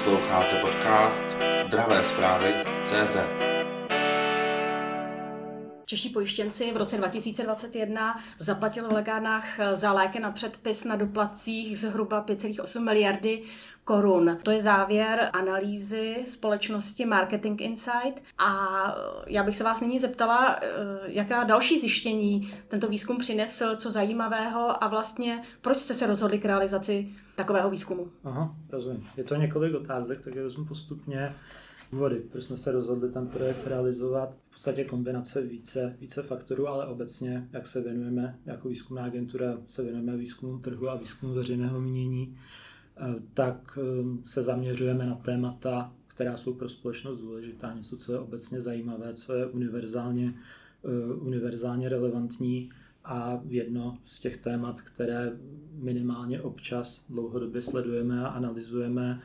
Posloucháte podcast Zdravé zprávy CZ. Čeští pojištěnci v roce 2021 zaplatili v lékárnách za léky na předpis na doplatcích zhruba 5,8 miliardy korun. To je závěr analýzy společnosti Marketing Insight a já bych se vás nyní zeptala, eh, jaká další zjištění tento výzkum přinesl, co zajímavého a vlastně proč jste se rozhodli k realizaci takového výzkumu? Aha, rozumím. Je to několik otázek, tak vezmu postupně. Důvody, proč jsme se rozhodli ten projekt realizovat, v podstatě kombinace více, více faktorů, ale obecně, jak se věnujeme jako výzkumná agentura, se věnujeme výzkumu trhu a výzkumu veřejného mínění, eh, tak eh, se zaměřujeme na témata, která jsou pro společnost důležitá, něco, co je obecně zajímavé, co je univerzálně, eh, univerzálně relevantní a jedno z těch témat, které minimálně občas dlouhodobě sledujeme a analyzujeme,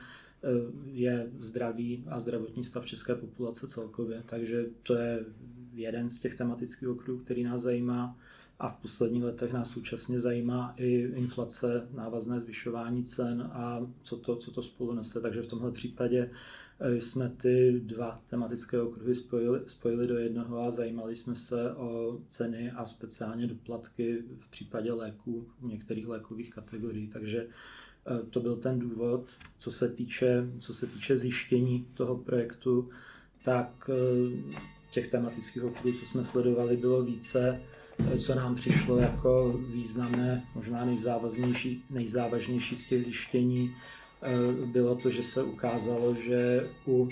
je zdraví a zdravotní stav české populace celkově. Takže to je jeden z těch tematických okruhů, který nás zajímá. A v posledních letech nás současně zajímá i inflace, návazné zvyšování cen a co to, co to spolu nese. Takže v tomhle případě Eh, jsme ty dva tematické okruhy spojili, spojili do jednoho a zajímali jsme se o ceny a speciálně doplatky v případě léků, některých lékových kategorií. Takže eh, to byl ten důvod, co se týče, co se týče zjištění toho projektu, tak eh, těch tematických okruhů, co jsme sledovali, bylo více, co nám přišlo jako významné, možná nejzávaznější, nejzávažnější z těch zjištění, Eh, bylo to, že se ukázalo, že u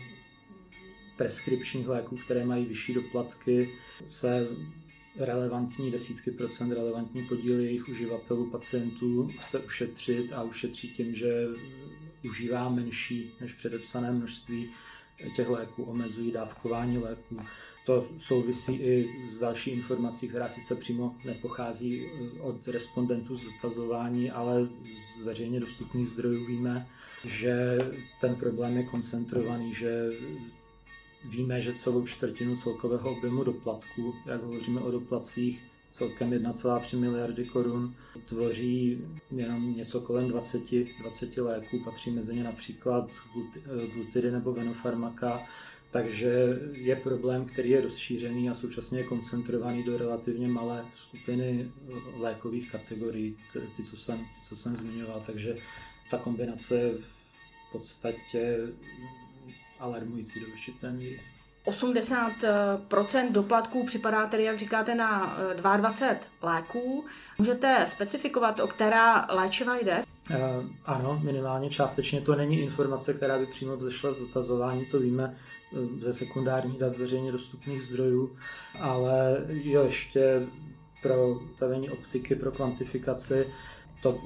preskripčních léků, které mají vyšší doplatky, se relevantní desítky procent, relevantní podíl jejich uživatelů, pacientů chce ušetřit a ušetří tím, že užívá menší než předepsané množství těch léků, omezují dávkování léků. To souvisí i s další informací, která sice přímo nepochází eh, od respondentů z dotazování, ale z veřejně dostupných zdrojů víme, že ten problém je koncentrovaný, že víme, že celou čtvrtinu celkového objemu doplatků, jak hovoříme o doplacích, celkem 1,3 miliardy korun, tvoří jenom něco kolem 20, 20 léků, patří mezi ně například glutidy nebo venofarmaka, takže je problém, který je rozšířený a současně je koncentrovaný do relativně malé skupiny lékových kategorií, ty, co jsem, ty, co jsem zmiňoval. Takže ta kombinace v podstatě alarmující do určité míry. 80% doplatků připadá tedy, jak říkáte, na 22 eh, léků. Můžete specifikovat, o která léčiva jde? Uh, ano, minimálně částečně to není informace, která by přímo vzešla z dotazování, to víme ze sekundárních dat z veřejně dostupných zdrojů, ale jo, ještě pro stavení optiky, pro kvantifikaci, to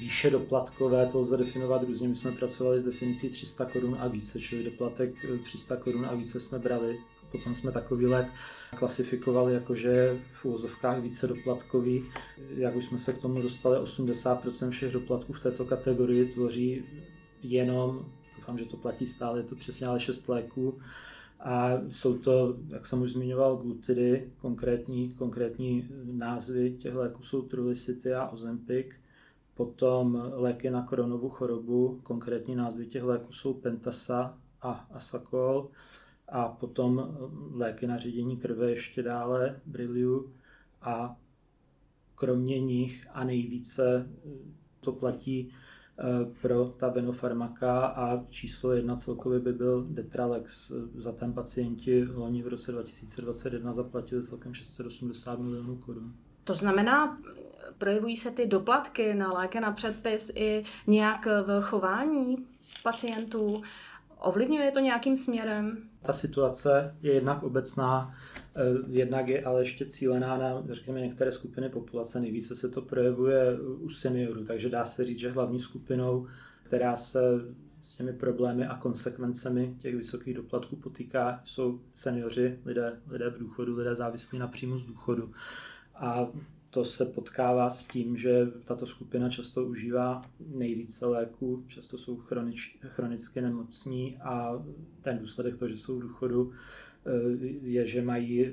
výše doplatkové, to lze definovat různě. My jsme pracovali s definicí 300 korun a více, čili doplatek 300 korun a více jsme brali. Potom jsme takový lék klasifikovali jako, že v úvozovkách více doplatkový. Jak už jsme se k tomu dostali, 80% všech doplatků v této kategorii tvoří jenom, doufám, že to platí stále, je to přesně ale 6 léků. A jsou to, jak jsem už zmiňoval, glutidy, konkrétní, konkrétní názvy těch léků jsou Trulicity a Ozempic. Potom léky na koronovou chorobu, konkrétní názvy těch léků jsou Pentasa a Asacol a potom eh, léky na ředění krve ještě dále, Briliu a kromě nich a nejvíce eh, to platí eh, pro ta venofarmaka a číslo jedna celkově by byl Detralex. Za ten pacienti loni v roce 2021 zaplatili celkem 680 milionů korun. To znamená, projevují se ty doplatky na léky na předpis i nějak v chování pacientů? Ovlivňuje to nějakým směrem? Ta situace je jednak obecná, eh, jednak je ale ještě cílená na, řekněme, některé skupiny populace. Nejvíce se to projevuje u seniorů, takže dá se říct, že hlavní skupinou, která se s těmi problémy a konsekvencemi těch vysokých doplatků potýká, jsou seniori, lidé, lidé v důchodu, lidé závislí na příjmu z důchodu. A to se potkává s tím, že tato skupina často užívá nejvíce léků, často jsou chronič, chronicky nemocní a ten důsledek toho, že jsou v důchodu, eh, je, že mají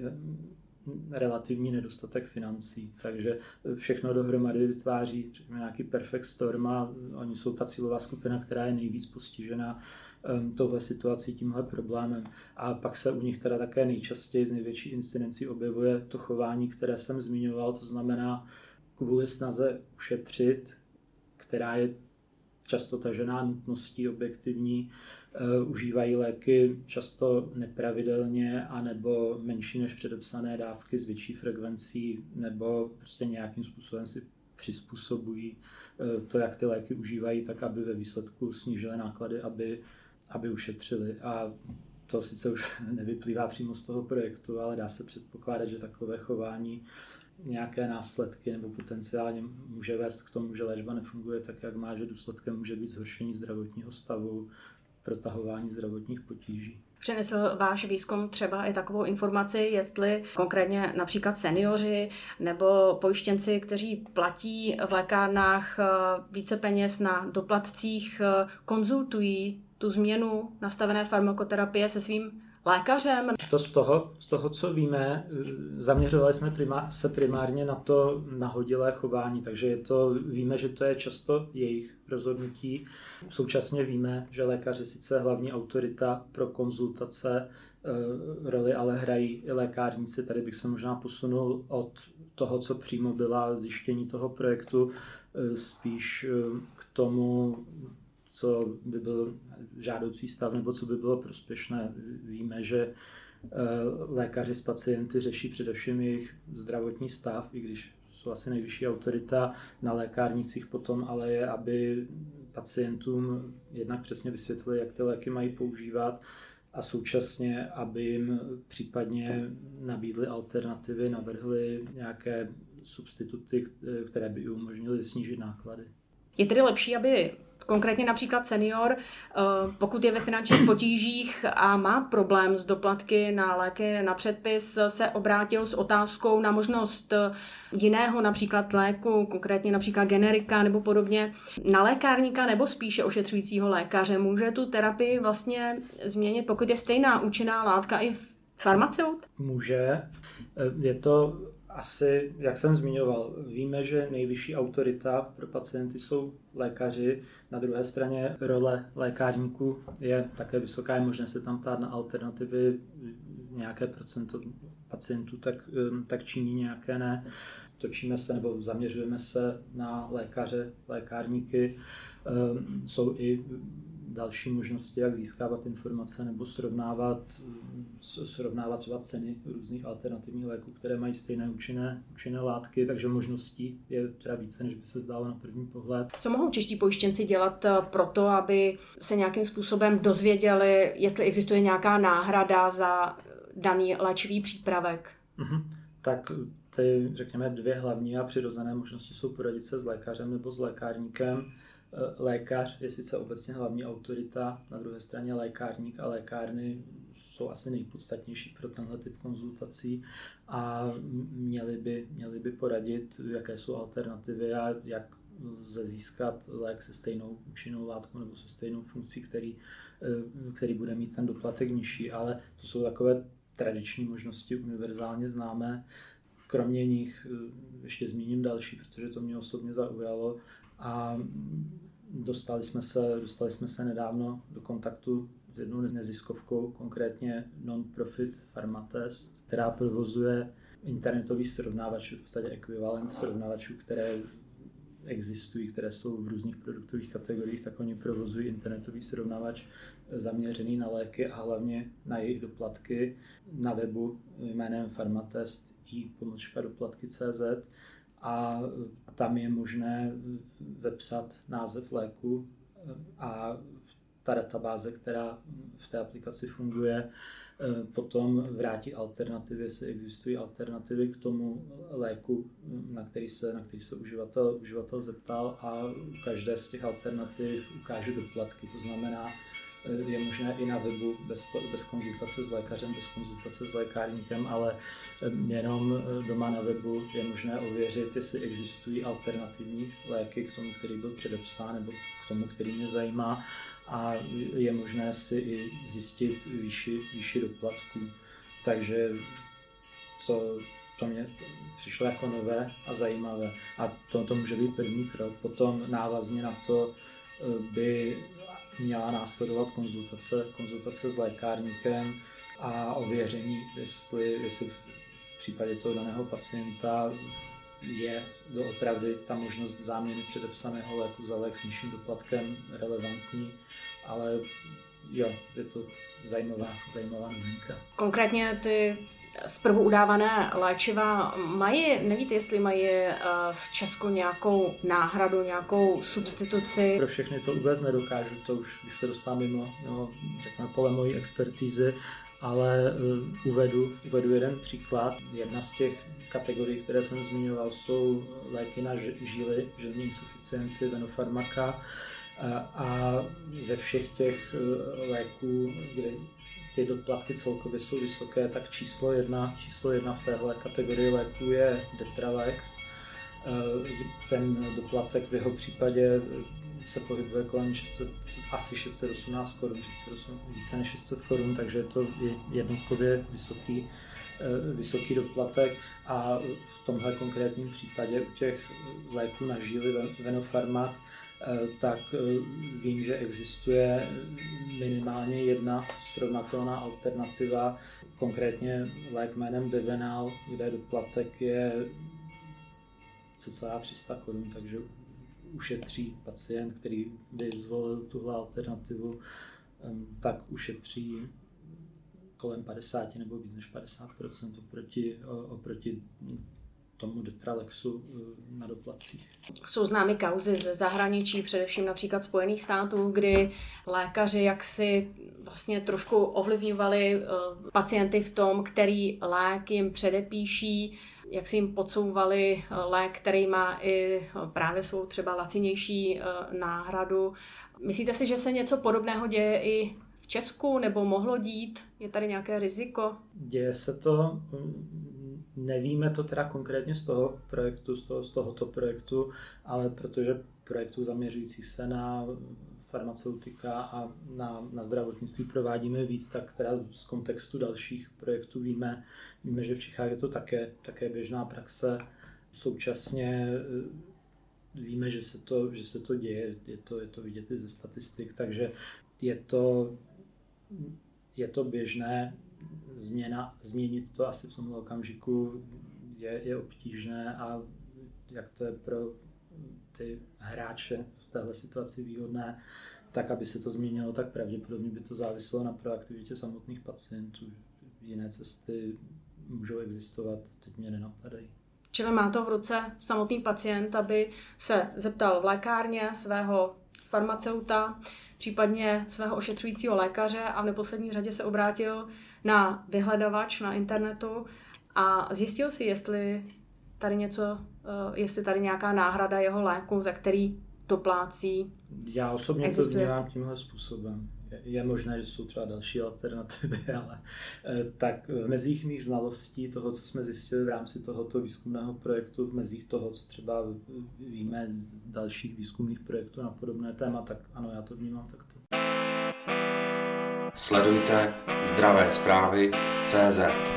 relativní nedostatek financí. Takže všechno dohromady vytváří nějaký perfect storm a oni jsou ta cílová skupina, která je nejvíc postižena um, touhle situací, tímhle problémem. A pak se u nich teda také nejčastěji z největší incidencí objevuje to chování, které jsem zmiňoval, to znamená kvůli snaze ušetřit, která je často tažená nutností objektivní, uh, užívají léky často nepravidelně anebo menší než předepsané dávky s větší frekvencí nebo prostě nějakým způsobem si přizpůsobují uh, to, jak ty léky užívají, tak aby ve výsledku snížily náklady, aby, aby ušetřili. A to sice už nevyplývá přímo z toho projektu, ale dá se předpokládat, že takové chování nějaké následky nebo potenciálně může vést k tomu, že léčba nefunguje tak, jak má, že důsledkem může být zhoršení zdravotního stavu, protahování zdravotních potíží. Přinesl váš výzkum třeba i takovou informaci, jestli konkrétně například seniori nebo pojištěnci, kteří platí v lékárnách eh, více peněz na doplatcích, eh, konzultují tu změnu nastavené farmakoterapie se svým lékařem? To z toho, z toho co víme, zaměřovali jsme primá, se primárně na to nahodilé chování, takže je to, víme, že to je často jejich rozhodnutí. Současně víme, že lékaři sice hlavní autorita pro konzultace eh, roli ale hrají i lékárníci. Tady bych se možná posunul od toho, co přímo byla zjištění toho projektu, eh, spíš eh, k tomu, co by byl žádoucí stav nebo co by bylo prospěšné. Víme, že eh, lékaři s pacienty řeší především jejich zdravotní stav, i když jsou asi nejvyšší autorita na lékárnicích potom, ale je, aby pacientům jednak přesně vysvětlili, jak ty léky mají používat a současně, aby jim případně nabídli alternativy, navrhli nějaké substituty, které by umožnily snížit náklady. Je tedy lepší, aby Konkrétně například senior, eh, pokud je ve finančních potížích a má problém s doplatky na léky na předpis, se obrátil s otázkou na možnost eh, jiného například léku, konkrétně například generika nebo podobně, na lékárníka nebo spíše ošetřujícího lékaře. Může tu terapii vlastně změnit, pokud je stejná účinná látka i farmaceut? Může. Eh, je to asi, jak jsem zmiňoval, víme, že nejvyšší autorita pro pacienty jsou lékaři. Na druhé straně role lékárníků je také vysoká, je možné se tam ptát na alternativy, nějaké procento pacientů tak, um, tak činí, nějaké ne. Točíme se nebo zaměřujeme se na lékaře, lékárníky. Um, jsou i další možnosti, jak získávat informace nebo srovnávat, srovnávat třeba ceny různých alternativních léků, které mají stejné účinné, účinné látky, takže možností je teda více, než by se zdálo na první pohled. Co mohou čeští pojištěnci dělat eh, pro to, aby se nějakým způsobem dozvěděli, jestli existuje nějaká náhrada za daný léčivý přípravek? Mm-hmm. Tak ty, řekněme, dvě hlavní a přirozené možnosti jsou poradit se s lékařem nebo s lékárníkem lékař je sice obecně hlavní autorita, na druhé straně lékárník a lékárny jsou asi nejpodstatnější pro tenhle typ konzultací a měli by, měli by poradit, jaké jsou alternativy a jak lze získat lék se stejnou účinnou látkou nebo se stejnou funkcí, který, eh, který bude mít ten doplatek nižší, ale to jsou takové tradiční možnosti univerzálně známé. Kromě nich eh, ještě zmíním další, protože to mě osobně zaujalo a dostali jsme se, dostali jsme se nedávno do kontaktu s jednou neziskovkou, konkrétně Non-Profit Pharmatest, která provozuje internetový srovnávač, v podstatě ekvivalent srovnávačů, které existují, které jsou v různých produktových kategoriích, tak oni provozují internetový srovnávač zaměřený na léky a hlavně na jejich doplatky na webu jménem Pharmatest i pomočka doplatky.cz a tam je možné vepsat název léku a ta databáze, která v té aplikaci funguje, potom vrátí alternativy, jestli existují alternativy k tomu léku, na který se, na který se uživatel, uživatel zeptal a každé z těch alternativ ukáže doplatky. To znamená, je možné i na webu bez, to, bez konzultace s lékařem, bez konzultace s lékárníkem, ale jenom eh, doma na webu je možné ověřit, jestli existují alternativní léky k tomu, který byl předepsán, nebo k tomu, který mě zajímá a je možné si i zjistit výši, výši doplatků. Takže to, to mě přišlo jako nové a zajímavé. A to, to může být první krok. Potom návazně na to by měla následovat konzultace, konzultace s lékárníkem a ověření, jestli, jestli v případě toho daného pacienta je doopravdy ta možnost záměny předepsaného léku za lék s nižším doplatkem relevantní, ale jo, je to zajímavá, zajímavá novinka. Konkrétně ty zprvu udávané léčiva mají, nevíte, jestli mají eh, v Česku nějakou náhradu, nějakou substituci? Pro všechny to vůbec nedokážu, to už bych se dostal mimo, mimo řekněme, pole mojí expertízy, ale uh, uvedu, uvedu jeden příklad. Jedna z těch kategorií, které jsem zmiňoval, jsou léky na žíly, žilní insuficienci, venofarmaka, a ze všech těch eh, léků, kde ty doplatky celkově jsou vysoké, tak číslo jedna, číslo jedna v téhle kategorii léků je Detralex. Eh, ten doplatek v jeho případě se pohybuje kolem 600, asi 618 korun, 608, více než 600 korun, takže je to jednotkově vysoký, eh, vysoký doplatek. A v tomhle konkrétním případě u těch léků na žíly Venofarmak Eh, tak eh, vím, že existuje minimálně jedna srovnatelná alternativa, konkrétně lék jménem Bevenal, kde doplatek je cca 300 korun, takže ušetří pacient, který by zvolil tuhle alternativu, tak ušetří kolem 50 nebo víc než 50 oproti, oproti tomu Detralexu eh, na doplacích. Jsou známy kauzy ze zahraničí, především například Spojených států, kdy lékaři jaksi vlastně trošku ovlivňovali eh, pacienty v tom, který lék jim předepíší, jak si jim podsouvali eh, lék, který má i právě svou třeba lacinější náhradu. Myslíte si, že se něco podobného děje i v Česku, nebo mohlo dít? Je tady nějaké riziko? Děje se to Nevíme to teda konkrétně z toho projektu, z, toho, z tohoto projektu, ale protože projektů zaměřujících se na farmaceutika a na, na zdravotnictví provádíme víc, tak teda z kontextu dalších projektů víme, víme, že v Čechách je to také, také běžná praxe. Současně eh, víme, že se to, že se to děje, je to, je to vidět i ze statistik, takže je to, je to běžné změna, změnit to asi v tomhle okamžiku je, je obtížné a jak to je pro ty hráče téhle situaci výhodné, tak aby se to změnilo, tak pravděpodobně by to záviselo na proaktivitě samotných pacientů. Jiné cesty můžou existovat, teď mě nenapadají. Čili má to v ruce samotný pacient, aby se zeptal v lékárně svého farmaceuta, případně svého ošetřujícího lékaře a v neposlední řadě se obrátil na vyhledavač na internetu a zjistil si, jestli tady něco, eh, jestli tady nějaká náhrada jeho léku, za který doplácí. Já osobně existuje. to vnímám tímhle způsobem. Je možné, že jsou třeba další alternativy, ale eh, tak v mezích mých znalostí toho, co jsme zjistili v rámci tohoto výzkumného projektu, v mezích toho, co třeba víme z dalších výzkumných projektů na podobné téma, tak ano, já to vnímám takto. Sledujte zdravé zprávy CZ.